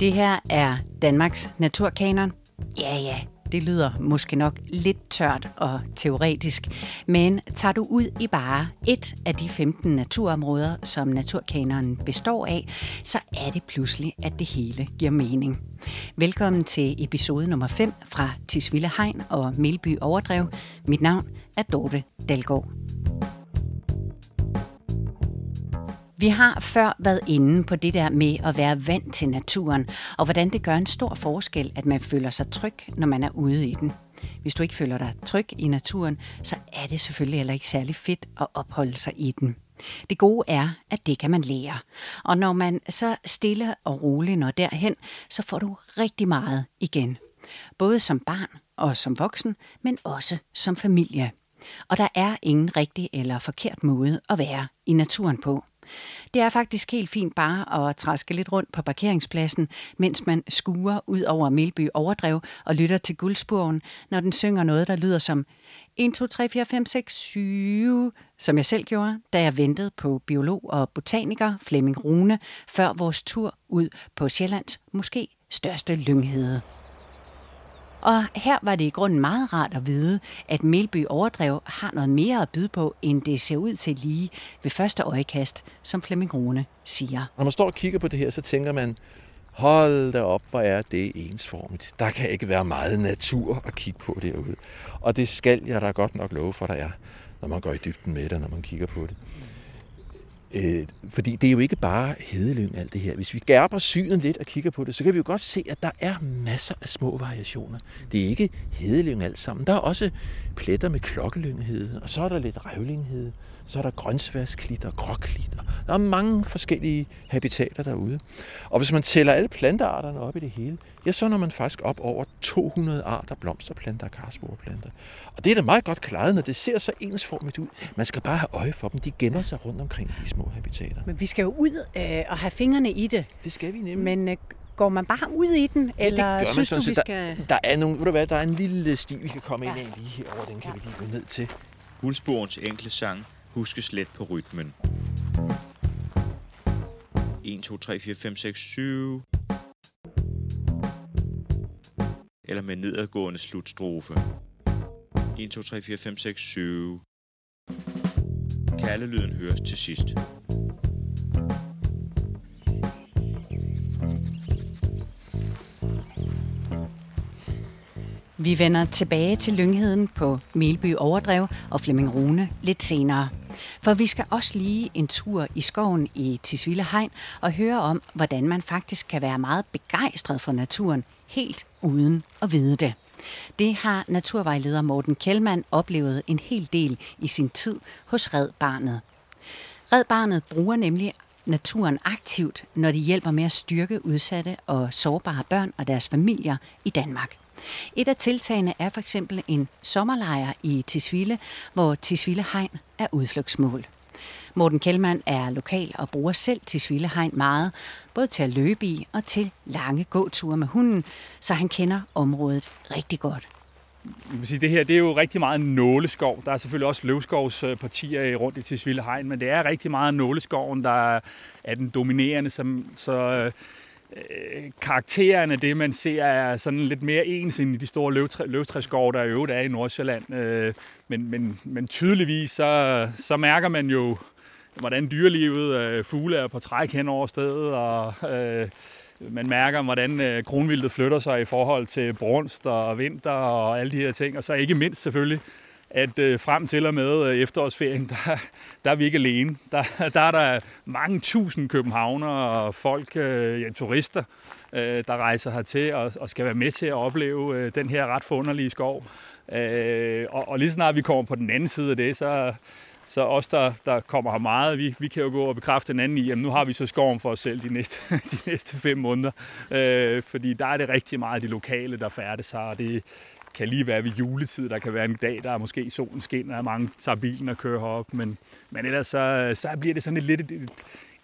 Det her er Danmarks Naturkanon. Ja, ja, det lyder måske nok lidt tørt og teoretisk, men tager du ud i bare et af de 15 naturområder, som naturkanonen består af, så er det pludselig, at det hele giver mening. Velkommen til episode nummer 5 fra Tisvilde Hegn og Melby Overdrev. Mit navn er Dorte Dalgaard. Vi har før været inde på det der med at være vant til naturen, og hvordan det gør en stor forskel, at man føler sig tryg, når man er ude i den. Hvis du ikke føler dig tryg i naturen, så er det selvfølgelig heller ikke særlig fedt at opholde sig i den. Det gode er, at det kan man lære. Og når man så stille og roligt når derhen, så får du rigtig meget igen. Både som barn og som voksen, men også som familie. Og der er ingen rigtig eller forkert måde at være i naturen på. Det er faktisk helt fint bare at træske lidt rundt på parkeringspladsen, mens man skuer ud over Melby Overdrev og lytter til guldsporen, når den synger noget, der lyder som 1, 2, 3, 4, 5, 6, 7, som jeg selv gjorde, da jeg ventede på biolog og botaniker Flemming Rune før vores tur ud på Sjællands måske største lynghede. Og her var det i grunden meget rart at vide, at Melby Overdrev har noget mere at byde på, end det ser ud til lige ved første øjekast, som Flemming Rune siger. Når man står og kigger på det her, så tænker man, hold da op, hvor er det ensformigt. Der kan ikke være meget natur at kigge på derude. Og det skal jeg da godt nok love for, der er, når man går i dybden med det, når man kigger på det. Øh, fordi det er jo ikke bare hedelyng, alt det her. Hvis vi gærper synet lidt og kigger på det, så kan vi jo godt se, at der er masser af små variationer. Det er ikke hedelyng alt sammen. Der er også pletter med klokkelynghed, og så er der lidt revlinghed, så er der grønsværsklit og gråklit. Der er mange forskellige habitater derude. Og hvis man tæller alle plantearterne op i det hele, ja, så når man faktisk op over 200 arter blomsterplanter og karsporeplanter. Og det er da meget godt klaret, når det ser så ensformigt ud. Man skal bare have øje for dem. De gemmer sig rundt omkring de små habitater. Men vi skal jo ud øh, og have fingrene i det. Det skal vi nemlig. Men øh, går man bare ud i den, ja, eller det gør synes man du, vi der, skal... Der er, nogle, ved du hvad, der er en lille sti, vi kan komme ja. ind af lige herover. Den kan ja. vi lige gå ned til. Guldsporens enkle sang huskes let på rytmen. 1, 2, 3, 4, 5, 6, 7. Eller med nedadgående slutstrofe. 1, 2, 3, 4, 5, 6, 7. Kaldelyden høres til sidst. Vi vender tilbage til lyngheden på Melby Overdrev og Flemming Rune lidt senere. For vi skal også lige en tur i skoven i Tisvilde Hegn og høre om, hvordan man faktisk kan være meget begejstret for naturen, helt uden at vide det. Det har naturvejleder Morten Kjellmann oplevet en hel del i sin tid hos Red Barnet. Red Barnet bruger nemlig naturen aktivt, når de hjælper med at styrke udsatte og sårbare børn og deres familier i Danmark. Et af tiltagene er for eksempel en sommerlejr i Tisvilde, hvor Tisvilde Hegn er udflugtsmål. Morten Kjellmann er lokal og bruger selv Tisvilde Hegn meget, både til at løbe i og til lange gåture med hunden, så han kender området rigtig godt. sige, det her det er jo rigtig meget nåleskov. Der er selvfølgelig også løvskovspartier rundt i Tisvilde Hegn, men det er rigtig meget nåleskoven, der er den dominerende. Som, så øh, øh, det, man ser, er sådan lidt mere ens end i de store løvtræ, løvtræskove, der i øvrigt er i Nordsjælland. Øh, men, men, men tydeligvis, så, så mærker man jo, hvordan dyrelivet, øh, fugle er på træk hen over stedet, og øh, man mærker, hvordan øh, kronvildet flytter sig i forhold til brunst og vinter og alle de her ting. Og så ikke mindst selvfølgelig at øh, frem til og med øh, efterårsferien, der, der er vi ikke alene. Der, der er der mange tusind københavner og folk, øh, ja, turister, øh, der rejser hertil og, og skal være med til at opleve øh, den her ret forunderlige skov. Øh, og, og lige snart vi kommer på den anden side af det, så, så os, der, der kommer her meget, vi, vi kan jo gå og bekræfte den anden i, at nu har vi så skoven for os selv de næste, de næste fem måneder. Øh, fordi der er det rigtig meget de lokale, der færdes her, og det, kan lige være ved juletid. Der kan være en dag, der er måske solen skinner, og mange tager bilen og kører herop. Men, men ellers så, så bliver det sådan et lidt et, et,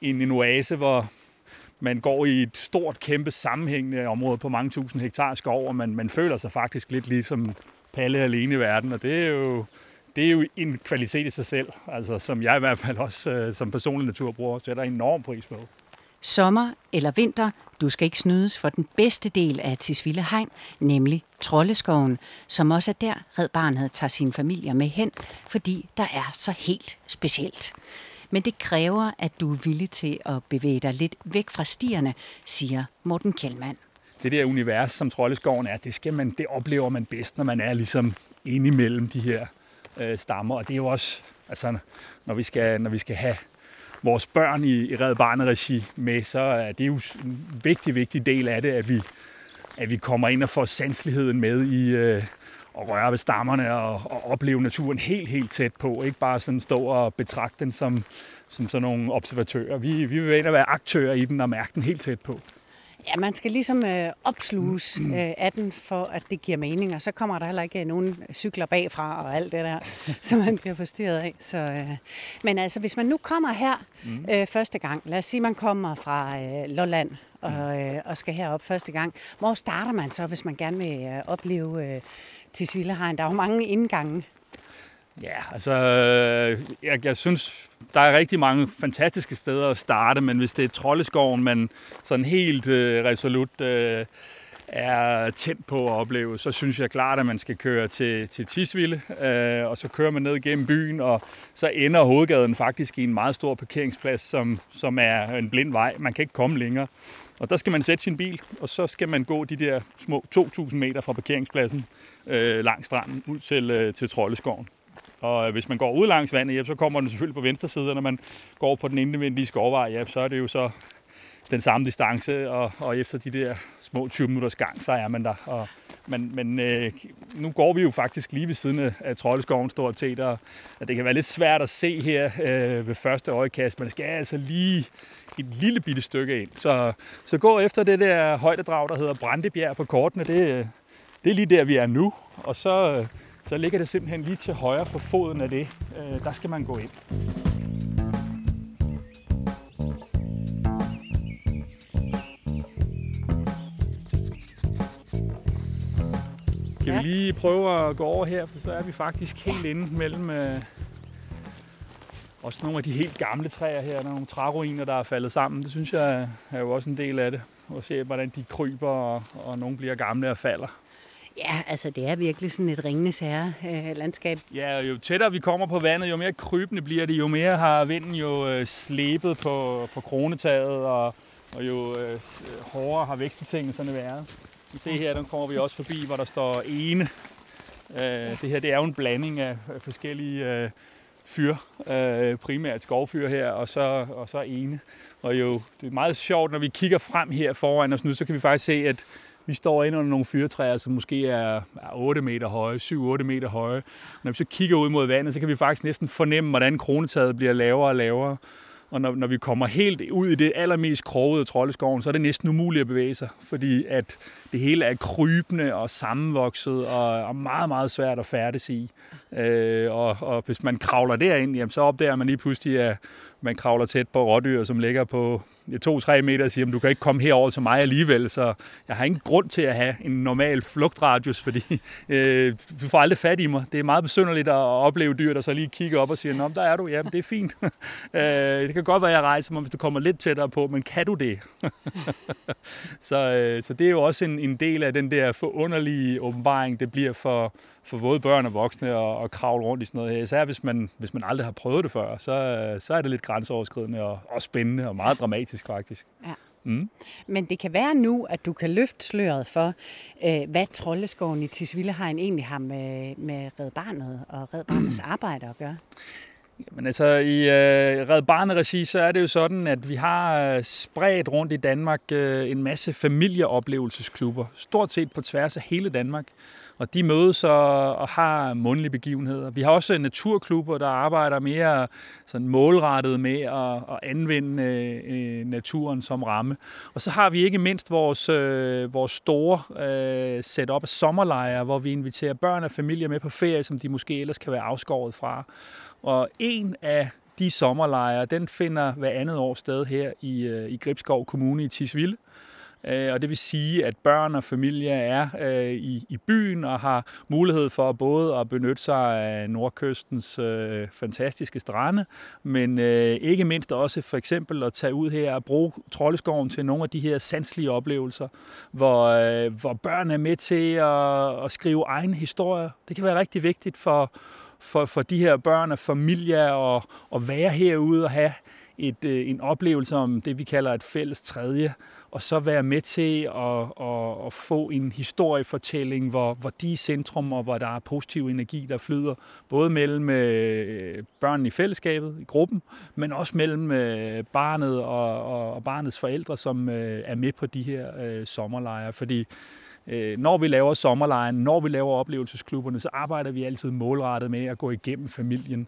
en, en oase, hvor man går i et stort, kæmpe sammenhængende område på mange tusind hektar skov, og man, man føler sig faktisk lidt ligesom Palle alene i verden, og det er jo, det er jo en kvalitet i sig selv, altså, som jeg i hvert fald også øh, som personlig naturbruger sætter enorm pris på. Sommer eller vinter, du skal ikke snydes for den bedste del af Tisvilde Hegn, nemlig Trolleskoven, som også er der Red Barnet tager sine familier med hen, fordi der er så helt specielt. Men det kræver, at du er villig til at bevæge dig lidt væk fra stierne, siger Morten Kjellmann. Det der univers, som Trolleskoven er, det, skal man, det oplever man bedst, når man er ligesom inde imellem de her øh, stammer. Og det er jo også, altså, når vi skal, når vi skal have vores børn i, i Red Barnet-regi med, så er det jo en vigtig, vigtig del af det, at vi, at vi kommer ind og får sanseligheden med i øh, at røre ved stammerne og, og opleve naturen helt, helt tæt på. Ikke bare sådan stå og betragte den som, som sådan nogle observatører. Vi, vi vil ind og være aktører i den og mærke den helt tæt på. Ja, man skal ligesom øh, opsluges øh, af den, for at det giver mening, og så kommer der heller ikke nogen cykler bagfra og alt det der, som man bliver forstyrret af. Så, øh. Men altså, hvis man nu kommer her øh, første gang, lad os sige, man kommer fra øh, Lolland og, øh, og skal herop første gang, hvor starter man så, hvis man gerne vil øh, opleve øh, til? Der er jo mange indgange. Ja, altså, øh, jeg, jeg synes, der er rigtig mange fantastiske steder at starte, men hvis det er Trolleskoven, man sådan helt øh, resolut øh, er tændt på at opleve, så synes jeg klart, at man skal køre til, til Tisvilde, øh, og så kører man ned gennem byen, og så ender hovedgaden faktisk i en meget stor parkeringsplads, som, som er en blind vej. Man kan ikke komme længere. Og der skal man sætte sin bil, og så skal man gå de der små 2.000 meter fra parkeringspladsen øh, langs stranden ud til, øh, til Trolleskoven. Og øh, hvis man går ud langs vandet, ja, så kommer den selvfølgelig på venstre side, og når man går på den indvendige skovvej, ja, så er det jo så den samme distance, og, og efter de der små 20 minutters gang, så er man der. Og, men men øh, nu går vi jo faktisk lige ved siden af, af Trolleskoven stort set, og at det kan være lidt svært at se her øh, ved første øjekast, men det skal altså lige et lille bitte stykke ind. Så, så gå efter det der højdedrag, der hedder Brandebjerg på kortene. Det, øh, det er lige der, vi er nu. Og så, så ligger det simpelthen lige til højre for foden af det. Øh, der skal man gå ind. Kan vi lige prøve at gå over her, for så er vi faktisk helt inde mellem øh, også nogle af de helt gamle træer her. Der er nogle træruiner, der er faldet sammen. Det synes jeg er jo også en del af det. At se, hvordan de kryber, og, og nogle bliver gamle og falder. Ja, altså det er virkelig sådan et ringende sære øh, landskab. Ja, og jo tættere vi kommer på vandet, jo mere krybende bliver det, jo mere har vinden jo øh, slæbet på, på kronetaget, og, og jo øh, øh hårdere har vækstbetingelserne været. Vi se her, den kommer vi også forbi, hvor der står ene. Øh, det her det er jo en blanding af forskellige øh, fyr, øh, primært skovfyr her, og så, og så ene. Og jo, det er meget sjovt, når vi kigger frem her foran os nu, så kan vi faktisk se, at vi står inde under nogle fyrtræer, som måske er 8 meter høje, 7-8 meter høje. Når vi så kigger ud mod vandet, så kan vi faktisk næsten fornemme, hvordan kronetaget bliver lavere og lavere. Og når, når vi kommer helt ud i det allermest krogede troldeskoven, så er det næsten umuligt at bevæge sig, fordi at det hele er krybende og sammenvokset og, og meget, meget svært at færdes i. Øh, og, og hvis man kravler derind, jamen, så opdager man lige pludselig, at man kravler tæt på rådyr, som ligger på 2-3 meter og siger, at du kan ikke komme herover til mig alligevel, så jeg har ingen grund til at have en normal flugtradius, fordi øh, du får aldrig fat i mig. Det er meget besynderligt at opleve dyr, der så lige kigger op og siger, Nå, der er du, ja, det er fint. øh, det kan godt være, at jeg rejser mig, hvis du kommer lidt tættere på, men kan du det? så, øh, så det er jo også en, en del af den der forunderlige åbenbaring, det bliver for, for både børn og voksne at, at kravle rundt i sådan noget her. Især hvis man, hvis man aldrig har prøvet det før, så, så er det lidt grænseoverskridende og, og spændende og meget dramatisk faktisk. Ja. Mm. Men det kan være nu, at du kan løfte sløret for, øh, hvad Trolleskoven i Tisvillehegn egentlig har med, med Red Barnet og Red Barnets arbejde at gøre. Men altså i øh, Red Barnet-regi, så er det jo sådan, at vi har øh, spredt rundt i Danmark øh, en masse familieoplevelsesklubber, stort set på tværs af hele Danmark. Og de mødes og, og har mundlige begivenheder. Vi har også naturklubber, der arbejder mere sådan målrettet med at, at anvende øh, naturen som ramme. Og så har vi ikke mindst vores, øh, vores store øh, setup af sommerlejre, hvor vi inviterer børn og familier med på ferie, som de måske ellers kan være afskåret fra. Og en af de sommerlejre, den finder hver andet år sted her i, øh, i Gribskov Kommune i Tisvilde. Øh, og det vil sige, at børn og familie er øh, i, i byen og har mulighed for både at benytte sig af nordkystens øh, fantastiske strande, men øh, ikke mindst også for eksempel at tage ud her og bruge Troldeskoven til nogle af de her sanselige oplevelser, hvor, øh, hvor børn er med til at, at skrive egne historier. Det kan være rigtig vigtigt for, for, for de her børn og familier at, at være herude og have et, øh, en oplevelse om det, vi kalder et fælles tredje, og så være med til at, at, at få en historiefortælling, hvor, hvor de er centrum, og hvor der er positiv energi, der flyder, både mellem øh, børnene i fællesskabet, i gruppen, men også mellem øh, barnet og, og, og barnets forældre, som øh, er med på de her øh, sommerlejre. Fordi øh, når vi laver sommerlejren, når vi laver oplevelsesklubberne, så arbejder vi altid målrettet med at gå igennem familien.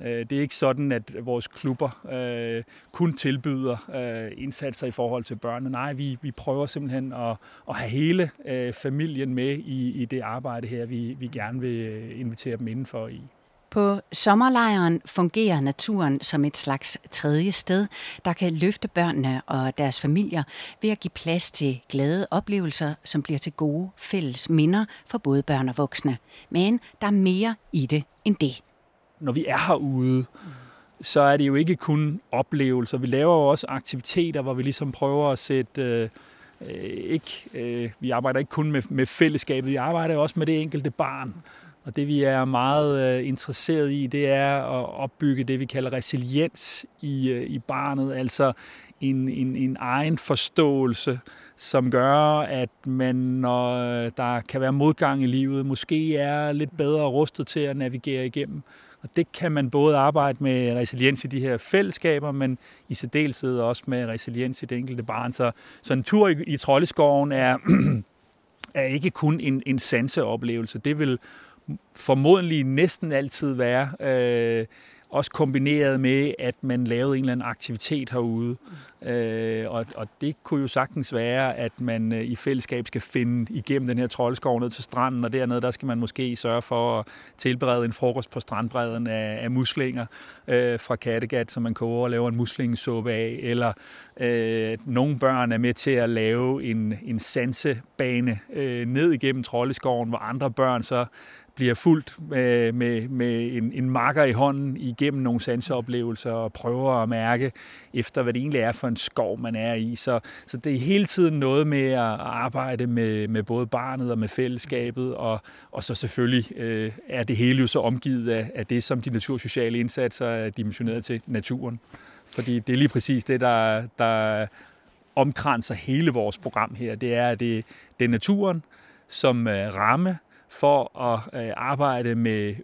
Øh, det er ikke sådan, at vores klubber øh, kun tilbyder øh, indsatser i forhold til børnene. Nej, vi, vi prøver simpelthen at, at have hele øh, familien med i, i det arbejde her, vi, vi gerne vil øh, invitere dem indenfor i. På sommerlejren fungerer naturen som et slags tredje sted, der kan løfte børnene og deres familier ved at give plads til glade oplevelser, som bliver til gode fælles minder for både børn og voksne. Men der er mere i det end det når vi er herude, så er det jo ikke kun oplevelser. Vi laver jo også aktiviteter, hvor vi ligesom prøver at sætte... Øh, øh, ikke, øh, vi arbejder ikke kun med, med fællesskabet, vi arbejder også med det enkelte barn. Og det vi er meget øh, interesseret i, det er at opbygge det, vi kalder resiliens i, øh, i barnet. Altså en, en, en egen forståelse, som gør, at man, når øh, der kan være modgang i livet, måske er lidt bedre rustet til at navigere igennem. Og det kan man både arbejde med resiliens i de her fællesskaber, men i særdeleshed også med resiliens i det enkelte barn. Så, så en tur i, i Trolleskoven er, er ikke kun en, en sanseoplevelse. Det vil formodentlig næsten altid være øh, også kombineret med, at man lavede en eller anden aktivitet herude. Øh, og, og det kunne jo sagtens være, at man øh, i fællesskab skal finde igennem den her troldskov ned til stranden, og dernede der skal man måske sørge for at tilberede en frokost på strandbredden af, af muslinger øh, fra Kattegat, som man koger og laver en muslingesuppe af, eller øh, nogle børn er med til at lave en, en sansebane øh, ned igennem troldeskoven, hvor andre børn så bliver fuldt med, med, med en, en marker i hånden igennem nogle sanseoplevelser og prøver at mærke efter, hvad det egentlig er for en skov, man er i. Så, så det er hele tiden noget med at arbejde med, med både barnet og med fællesskabet, og, og så selvfølgelig øh, er det hele jo så omgivet af, af det, som de natursociale indsatser er dimensioneret til naturen. Fordi det er lige præcis det, der, der omkranser hele vores program her. Det er, at det, det er naturen som øh, ramme, for at øh, arbejde med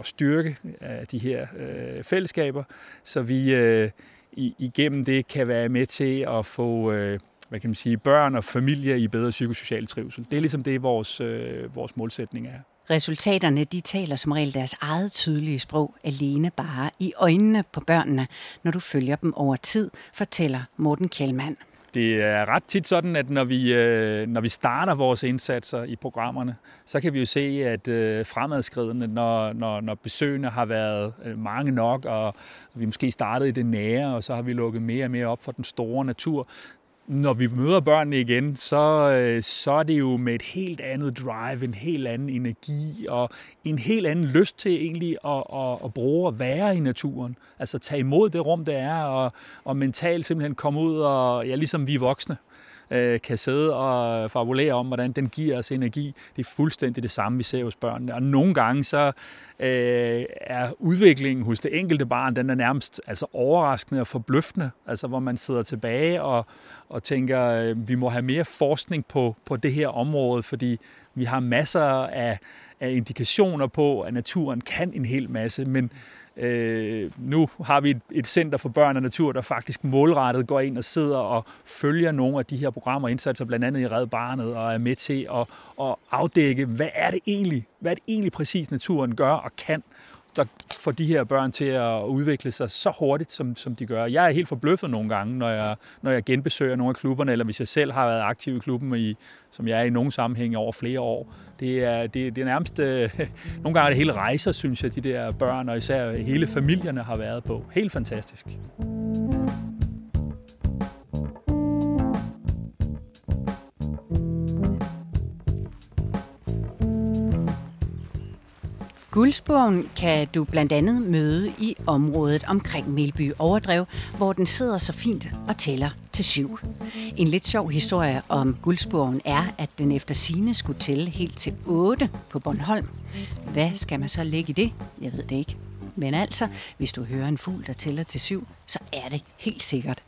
at styrke øh, de her øh, fællesskaber, så vi øh, igennem det kan være med til at få øh, hvad kan man sige, børn og familier i bedre psykosocial trivsel. Det er ligesom det, vores, øh, vores målsætning er. Resultaterne de taler som regel deres eget tydelige sprog alene bare i øjnene på børnene, når du følger dem over tid, fortæller Morten Kjellmann. Det er ret tit sådan, at når vi, øh, når vi starter vores indsatser i programmerne, så kan vi jo se, at øh, fremadskridende, når, når, når besøgende har været øh, mange nok, og vi måske startede i det nære, og så har vi lukket mere og mere op for den store natur, når vi møder børnene igen, så, øh, så er det jo med et helt andet drive, en helt anden energi og en helt anden lyst til egentlig at, at, at bruge og være i naturen. Altså tage imod det rum, det er, og, og mentalt simpelthen komme ud og, ja, ligesom vi voksne, øh, kan sidde og fabulere om, hvordan den giver os energi. Det er fuldstændig det samme, vi ser hos børnene. Og nogle gange så øh, er udviklingen hos det enkelte barn, den er nærmest altså overraskende og forbløffende. Altså hvor man sidder tilbage og, og tænker, øh, vi må have mere forskning på, på det her område, fordi vi har masser af, af indikationer på, at naturen kan en hel masse, men Øh, nu har vi et, et center for børn og natur, der faktisk målrettet går ind og sidder og følger nogle af de her programmer og indsatser, blandt andet i Red Barnet, og er med til at, at afdække, hvad er det egentlig, hvad er det egentlig præcis naturen gør og kan, der får de her børn til at udvikle sig så hurtigt, som, som de gør. Jeg er helt forbløffet nogle gange, når jeg, når jeg genbesøger nogle af klubberne, eller hvis jeg selv har været aktiv i klubben, i, som jeg er i nogle sammenhænge over flere år. Det er, det, det er nærmest, øh, nogle gange er det hele rejser, synes jeg, de der børn, og især hele familierne har været på. Helt fantastisk. Guldsbogen kan du blandt andet møde i området omkring Melby Overdrev, hvor den sidder så fint og tæller til syv. En lidt sjov historie om Guldsbogen er, at den efter sine skulle tælle helt til 8 på Bornholm. Hvad skal man så lægge i det? Jeg ved det ikke. Men altså, hvis du hører en fugl, der tæller til syv, så er det helt sikkert.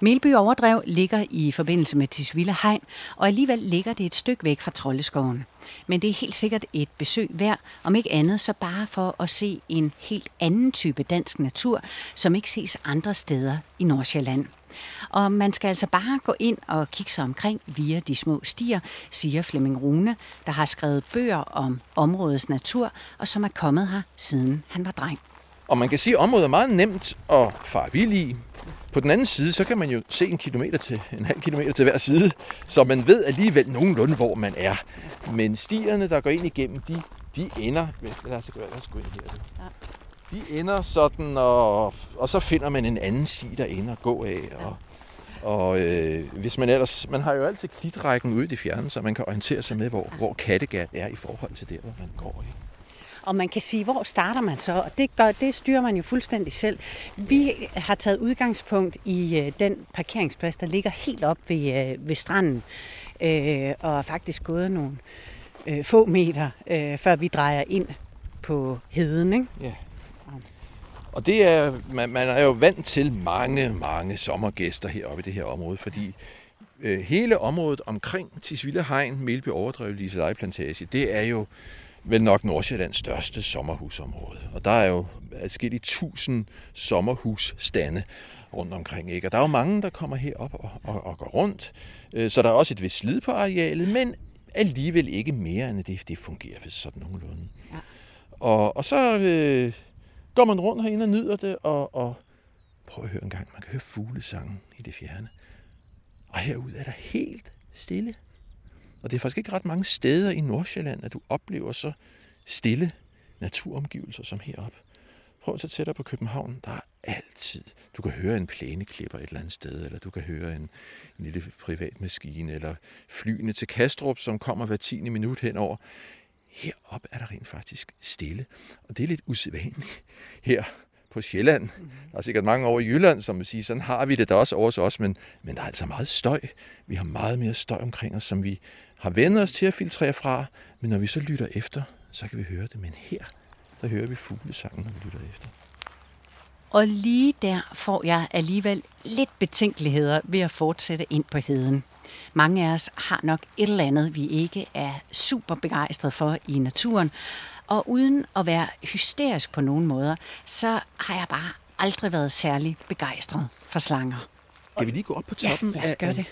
Melby Overdrev ligger i forbindelse med Tisvilde Hegn, og alligevel ligger det et stykke væk fra Troldeskoven. Men det er helt sikkert et besøg værd, om ikke andet så bare for at se en helt anden type dansk natur, som ikke ses andre steder i Nordsjælland. Og man skal altså bare gå ind og kigge sig omkring via de små stier, siger Flemming Rune, der har skrevet bøger om områdets natur, og som er kommet her siden han var dreng. Og man kan sige, at området er meget nemt at fare vild i. På den anden side, så kan man jo se en kilometer til en halv kilometer til hver side, så man ved alligevel nogenlunde, hvor man er. Men stierne, der går ind igennem, de, de ender... Lad os lad os gå ind her. De ender sådan, og, og så finder man en anden sti derinde at gå af. Og, og øh, hvis man ellers... Man har jo altid klitrækken ude i det fjerne, så man kan orientere sig med, hvor, hvor Kattegat er i forhold til der, hvor man går. Ikke? Og man kan sige, hvor starter man så? Og det, gør, det styrer man jo fuldstændig selv. Vi har taget udgangspunkt i øh, den parkeringsplads, der ligger helt op ved, øh, ved stranden. Øh, og er faktisk gået nogle øh, få meter, øh, før vi drejer ind på heden. Ikke? Ja. Og det er, man, man er jo vant til mange, mange sommergæster heroppe i det her område, fordi øh, hele området omkring Tisvilde Hegn, Melby Overdrev, Lise Plantage, det er jo vel nok Nordsjællands største sommerhusområde. Og der er jo adskillige tusind sommerhusstande rundt omkring. Ikke? Og der er jo mange, der kommer herop og, og, og går rundt. Øh, så der er også et vist slid på arealet, men alligevel ikke mere end det. Det fungerer vist sådan nogenlunde. Ja. Og, og så øh, går man rundt herinde og nyder det, og, og prøv at høre en gang. Man kan høre fuglesangen i det fjerne. Og herude er der helt stille. Og det er faktisk ikke ret mange steder i Nordsjælland, at du oplever så stille naturomgivelser som heroppe. Prøv at tage tættere på København. Der er altid. Du kan høre en plæneklipper et eller andet sted, eller du kan høre en, en lille privat maskine, eller flyene til Kastrup, som kommer hver 10. minut henover. Heroppe er der rent faktisk stille, og det er lidt usædvanligt her på Sjælland. Mm-hmm. Der er sikkert mange over i Jylland, som vil sige, sådan har vi det da også over hos os, men, men der er altså meget støj. Vi har meget mere støj omkring os, som vi har vendt os til at filtrere fra, men når vi så lytter efter, så kan vi høre det. Men her, der hører vi fuglesangen, når vi lytter efter. Og lige der får jeg alligevel lidt betænkeligheder ved at fortsætte ind på heden. Mange af os har nok et eller andet, vi ikke er super begejstret for i naturen. Og uden at være hysterisk på nogen måder, så har jeg bare aldrig været særlig begejstret for slanger. Skal vi lige gå op på toppen ja, lad os gøre det.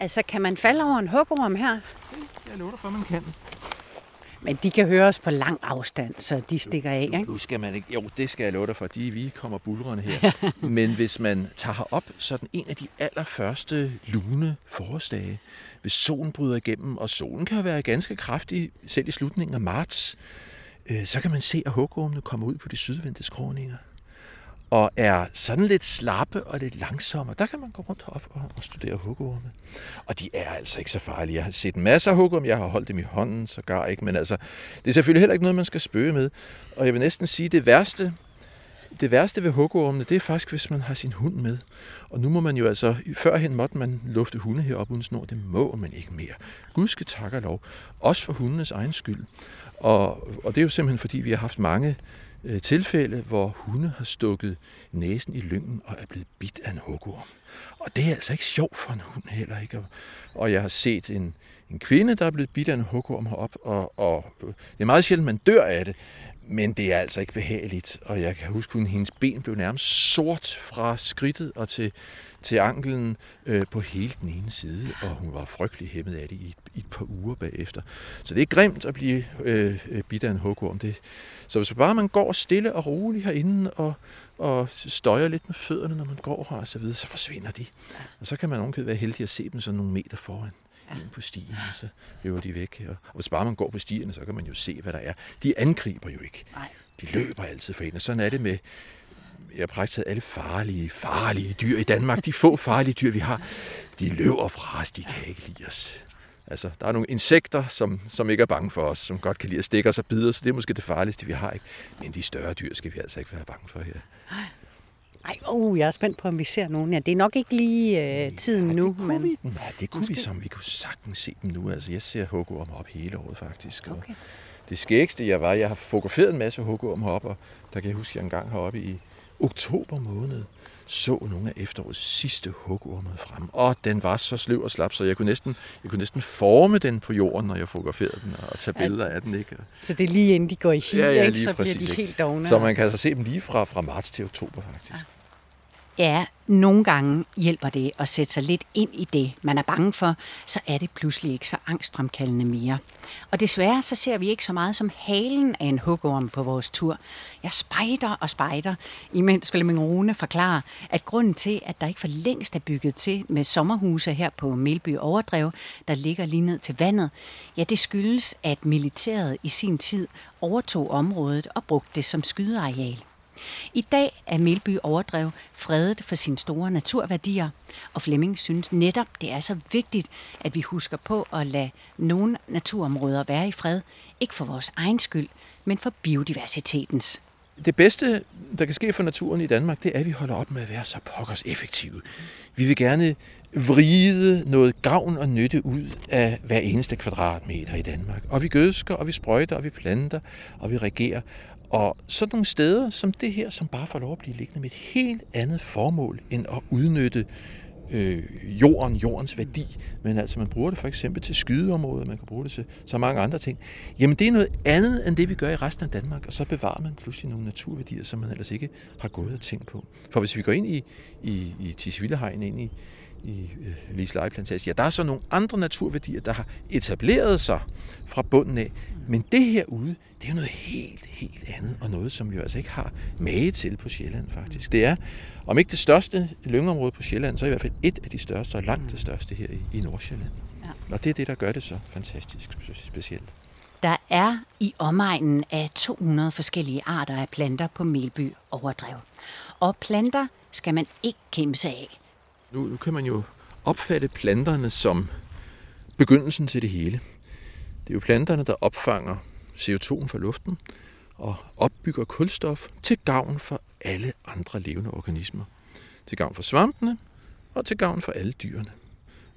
Altså, kan man falde over en hugorm her? Jeg lover dig for, man kan. Men de kan høre os på lang afstand, så de stikker af, ikke? Nu skal man ikke. Jo, det skal jeg love dig for. De vi kommer bulrende her. Men hvis man tager op, så er den en af de allerførste lune forårsdage, hvis solen bryder igennem, og solen kan være ganske kraftig, selv i slutningen af marts, øh, så kan man se, at hugormene kommer ud på de sydvendte skråninger og er sådan lidt slappe og lidt langsomme. Der kan man gå rundt op og, og studere hugorme. Og de er altså ikke så farlige. Jeg har set masser af hugorme. Jeg har holdt dem i hånden, så gar ikke. Men altså, det er selvfølgelig heller ikke noget, man skal spøge med. Og jeg vil næsten sige, det værste, det værste ved hugormene, det er faktisk, hvis man har sin hund med. Og nu må man jo altså, førhen måtte man lufte hunde heroppe uden snor. Det må man ikke mere. Gud skal takke lov. Også for hundenes egen skyld. Og, og det er jo simpelthen, fordi vi har haft mange øh, tilfælde, hvor hunde har stukket næsen i lyngen og er blevet bidt af en hugorm. Og det er altså ikke sjovt for en hund heller ikke. Og jeg har set en, en kvinde, der er blevet bidt af en hugorm herop, og, og øh, det er meget sjældent, man dør af det, men det er altså ikke behageligt. Og jeg kan huske, at hendes ben blev nærmest sort fra skridtet og til, til anklen øh, på hele den ene side, og hun var frygtelig hæmmet af det i et, i et par uger bagefter. Så det er grimt at blive øh, bidt af en hugorm. Det, så hvis bare man går stille og roligt herinde og, og støjer lidt med fødderne, når man går her og så videre, så forsvinder de. Og så kan man ovenkøbet være heldig at se dem sådan nogle meter foran ind på stien, og så løber de væk. Og hvis bare man går på stierne, så kan man jo se, hvad der er. De angriber jo ikke. De løber altid for en, og sådan er det med jeg har praktisk alle farlige, farlige dyr i Danmark. De få farlige dyr, vi har, de løber fra os, de kan ikke lide os. Altså, der er nogle insekter, som, som ikke er bange for os, som godt kan lide at stikke os og bide os, så det er måske det farligste, vi har. Ikke? Men de større dyr skal vi altså ikke være bange for her. Ej, oh, jeg er spændt på, om vi ser nogen. Ja, det er nok ikke lige øh, tiden ja, nu. Det men... vi, nej, det kunne Måske. vi som. Vi kunne sagtens se dem nu. Altså, jeg ser hugorm op hele året faktisk. Og Okay. det skægste jeg var, jeg har fotograferet en masse hugorm heroppe, og der kan jeg huske, at jeg engang heroppe i oktober måned så nogle af efterårets sidste hugorme frem. Og den var så sløv og slap, så jeg kunne næsten, jeg kunne næsten forme den på jorden, når jeg fotograferede den, og tage billeder af den. Ikke? Så det er lige inden de går i hi, Ja, ja, ikke? så præcis, bliver de ikke? helt dogne. Så man kan altså se dem lige fra, fra marts til oktober faktisk. Ja, Ja, nogle gange hjælper det at sætte sig lidt ind i det, man er bange for, så er det pludselig ikke så angstfremkaldende mere. Og desværre så ser vi ikke så meget som halen af en hugorm på vores tur. Jeg spejder og spejder, imens Flemming Rune forklarer, at grunden til, at der ikke for længst er bygget til med sommerhuse her på Melby Overdrev, der ligger lige ned til vandet, ja, det skyldes, at militæret i sin tid overtog området og brugte det som skydeareal. I dag er Melby Overdrev fredet for sine store naturværdier, og Flemming synes netop, det er så vigtigt, at vi husker på at lade nogle naturområder være i fred, ikke for vores egen skyld, men for biodiversitetens. Det bedste, der kan ske for naturen i Danmark, det er, at vi holder op med at være så pokkers effektive. Vi vil gerne vride noget gavn og nytte ud af hver eneste kvadratmeter i Danmark. Og vi gødsker, og vi sprøjter, og vi planter, og vi regerer. Og sådan nogle steder som det her, som bare får lov at blive liggende med et helt andet formål, end at udnytte øh, jorden, jordens værdi, men altså man bruger det for eksempel til skydeområder, man kan bruge det til så mange andre ting. Jamen det er noget andet end det, vi gør i resten af Danmark, og så bevarer man pludselig nogle naturværdier, som man ellers ikke har gået og tænkt på. For hvis vi går ind i, i, i Tisvildehegn, ind i, i øh, Lise Lejeplantage, ja, der er så nogle andre naturværdier, der har etableret sig fra bunden af. Men det herude, det er jo noget helt, helt andet, og noget, som vi altså ikke har mage til på Sjælland faktisk. Det er, om ikke det største lyngområde på Sjælland, så i hvert fald et af de største, og langt det største her i, i Nordsjælland. Ja. Og det er det, der gør det så fantastisk specielt. Der er i omegnen af 200 forskellige arter af planter på Melby Overdrev. Og planter skal man ikke kæmpe sig af. Nu, nu kan man jo opfatte planterne som begyndelsen til det hele. Det er jo planterne, der opfanger CO2 fra luften og opbygger kulstof til gavn for alle andre levende organismer. Til gavn for svampene og til gavn for alle dyrene.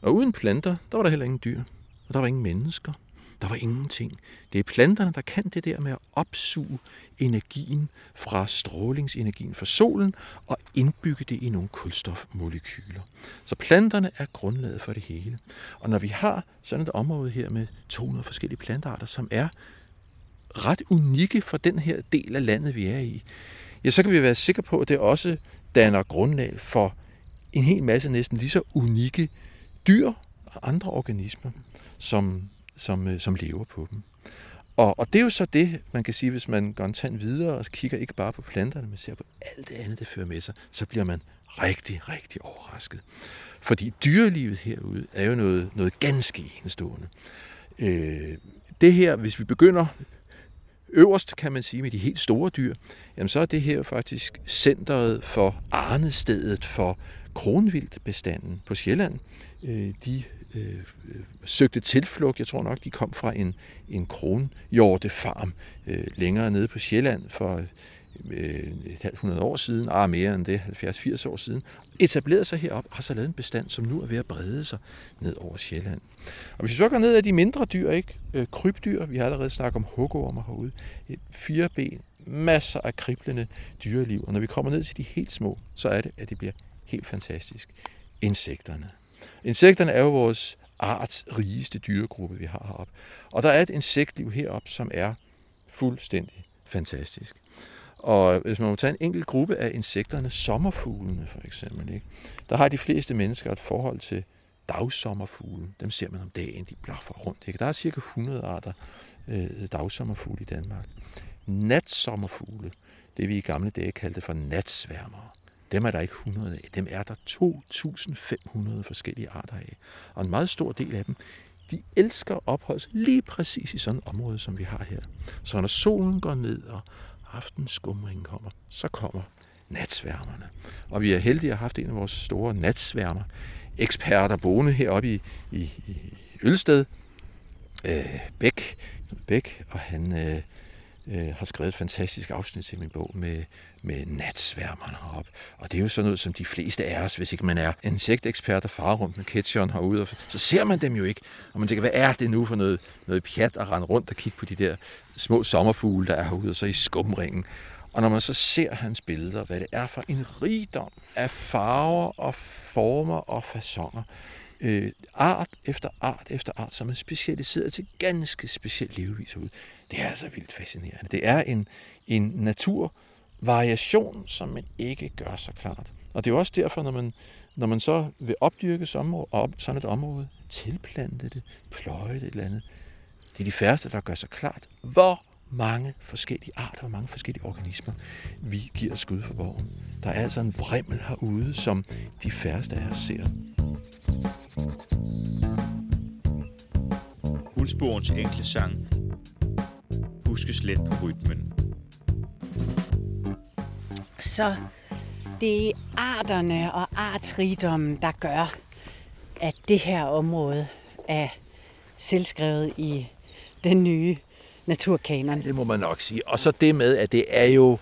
Og uden planter, der var der heller ingen dyr. Og der var ingen mennesker. Der var ingenting. Det er planterne, der kan det der med at opsuge energien fra strålingsenergien fra solen og indbygge det i nogle kulstofmolekyler. Så planterne er grundlaget for det hele. Og når vi har sådan et område her med 200 forskellige plantearter, som er ret unikke for den her del af landet, vi er i, ja, så kan vi være sikre på, at det også danner grundlag for en hel masse næsten lige så unikke dyr og andre organismer, som, som, øh, som lever på dem. Og, og det er jo så det, man kan sige, hvis man går en tand videre og kigger ikke bare på planterne, men ser på alt det andet, det fører med sig, så bliver man rigtig, rigtig overrasket. Fordi dyrelivet herude er jo noget, noget ganske enestående. Øh, det her, hvis vi begynder øverst, kan man sige, med de helt store dyr, jamen så er det her faktisk centret for arnestedet for kronvildtbestanden på Sjælland. Øh, de øh, søgte tilflugt. Jeg tror nok, de kom fra en, en kronhjortefarm øh, længere nede på Sjælland for øh, et halvt hundrede år siden, ah, mere end det, 70-80 år siden, etablerede sig herop og har så lavet en bestand, som nu er ved at brede sig ned over Sjælland. Og hvis vi så går ned af de mindre dyr, ikke? Øh, krybdyr, vi har allerede snakket om hugormer herude, øh, et fire ben, masser af kriblende dyreliv, og når vi kommer ned til de helt små, så er det, at det bliver helt fantastisk. Insekterne. Insekterne er jo vores arts rigeste dyregruppe, vi har heroppe. Og der er et insektliv heroppe, som er fuldstændig fantastisk. Og hvis man må tage en enkelt gruppe af insekterne, sommerfuglene for eksempel, ikke? der har de fleste mennesker et forhold til dagsommerfugle. Dem ser man om dagen, de blaffer rundt. Ikke? Der er cirka 100 arter øh, dagsommerfugle i Danmark. Natsommerfugle, det vi i gamle dage kaldte for natsværmere, dem er der ikke 100 af. Dem er der 2.500 forskellige arter af. Og en meget stor del af dem, de elsker at opholde sig lige præcis i sådan et område, som vi har her. Så når solen går ned, og aftenskumringen kommer, så kommer natsværmerne. Og vi er heldige at have haft en af vores store natsværmer, eksperter boende heroppe i, i, i Ølsted, øh, Bæk, Bæk, og han øh, øh, har skrevet et fantastisk afsnit til min bog med, med natsværmerne heroppe. Og det er jo sådan noget, som de fleste af os, hvis ikke man er insektekspert og farer rundt med ketchup herude, og så ser man dem jo ikke. Og man tænker, hvad er det nu for noget, noget pjat at rende rundt og kigge på de der små sommerfugle, der er herude, og så i skumringen. Og når man så ser hans billeder, hvad det er for en rigdom af farver og former og fasonger, øh, art efter art efter art, som er specialiseret til ganske specielt levevis ud. Det er altså vildt fascinerende. Det er en, en naturvariation, som man ikke gør så klart. Og det er jo også derfor, når man, når man så vil opdyrke sådan et område, tilplante det, pløje det et eller andet, det er de færreste, der gør sig klart, hvor mange forskellige arter og mange forskellige organismer, vi giver skud for borgen. Der er altså en vrimmel herude, som de færreste af os ser. Hulsborens enkle sang huskes let på rytmen. Så det er arterne og artsrigdommen, der gør, at det her område er selvskrevet i den nye naturkanon. Det må man nok sige. Og så det med, at det er jo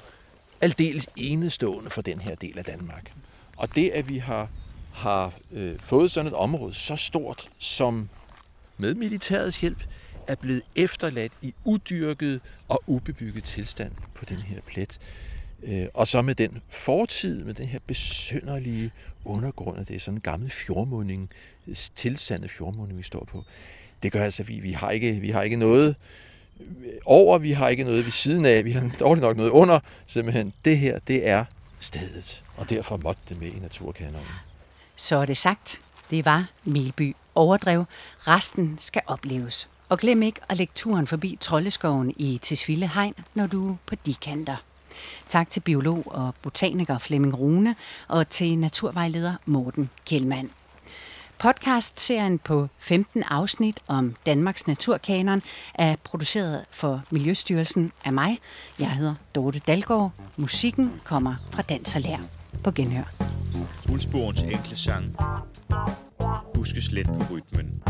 aldeles enestående for den her del af Danmark. Og det, at vi har, har øh, fået sådan et område så stort, som med militærets hjælp er blevet efterladt i udyrket og ubebygget tilstand på den her plet. Øh, og så med den fortid, med den her besønderlige undergrund, det er sådan en gammel fjordmunding, tilsandet fjordmunding, vi står på. Det gør altså, at vi, vi, har, ikke, vi har ikke noget over, vi har ikke noget ved siden af, vi har dårligt nok noget under. Simpelthen, det her, det er stedet, og derfor måtte det med i naturkanonen. Så er det sagt. Det var Melby Overdrev. Resten skal opleves. Og glem ikke at lægge turen forbi Troldeskoven i Tisvilde Hegn, når du er på de kanter. Tak til biolog og botaniker Flemming Rune og til naturvejleder Morten Kjellmann. Podcast-serien på 15 afsnit om Danmarks naturkanon er produceret for Miljøstyrelsen af mig. Jeg hedder Dorte Dalgaard. Musikken kommer fra Dans og Lær. På genhør. Ulsborens enkle sang huskes let på rytmen.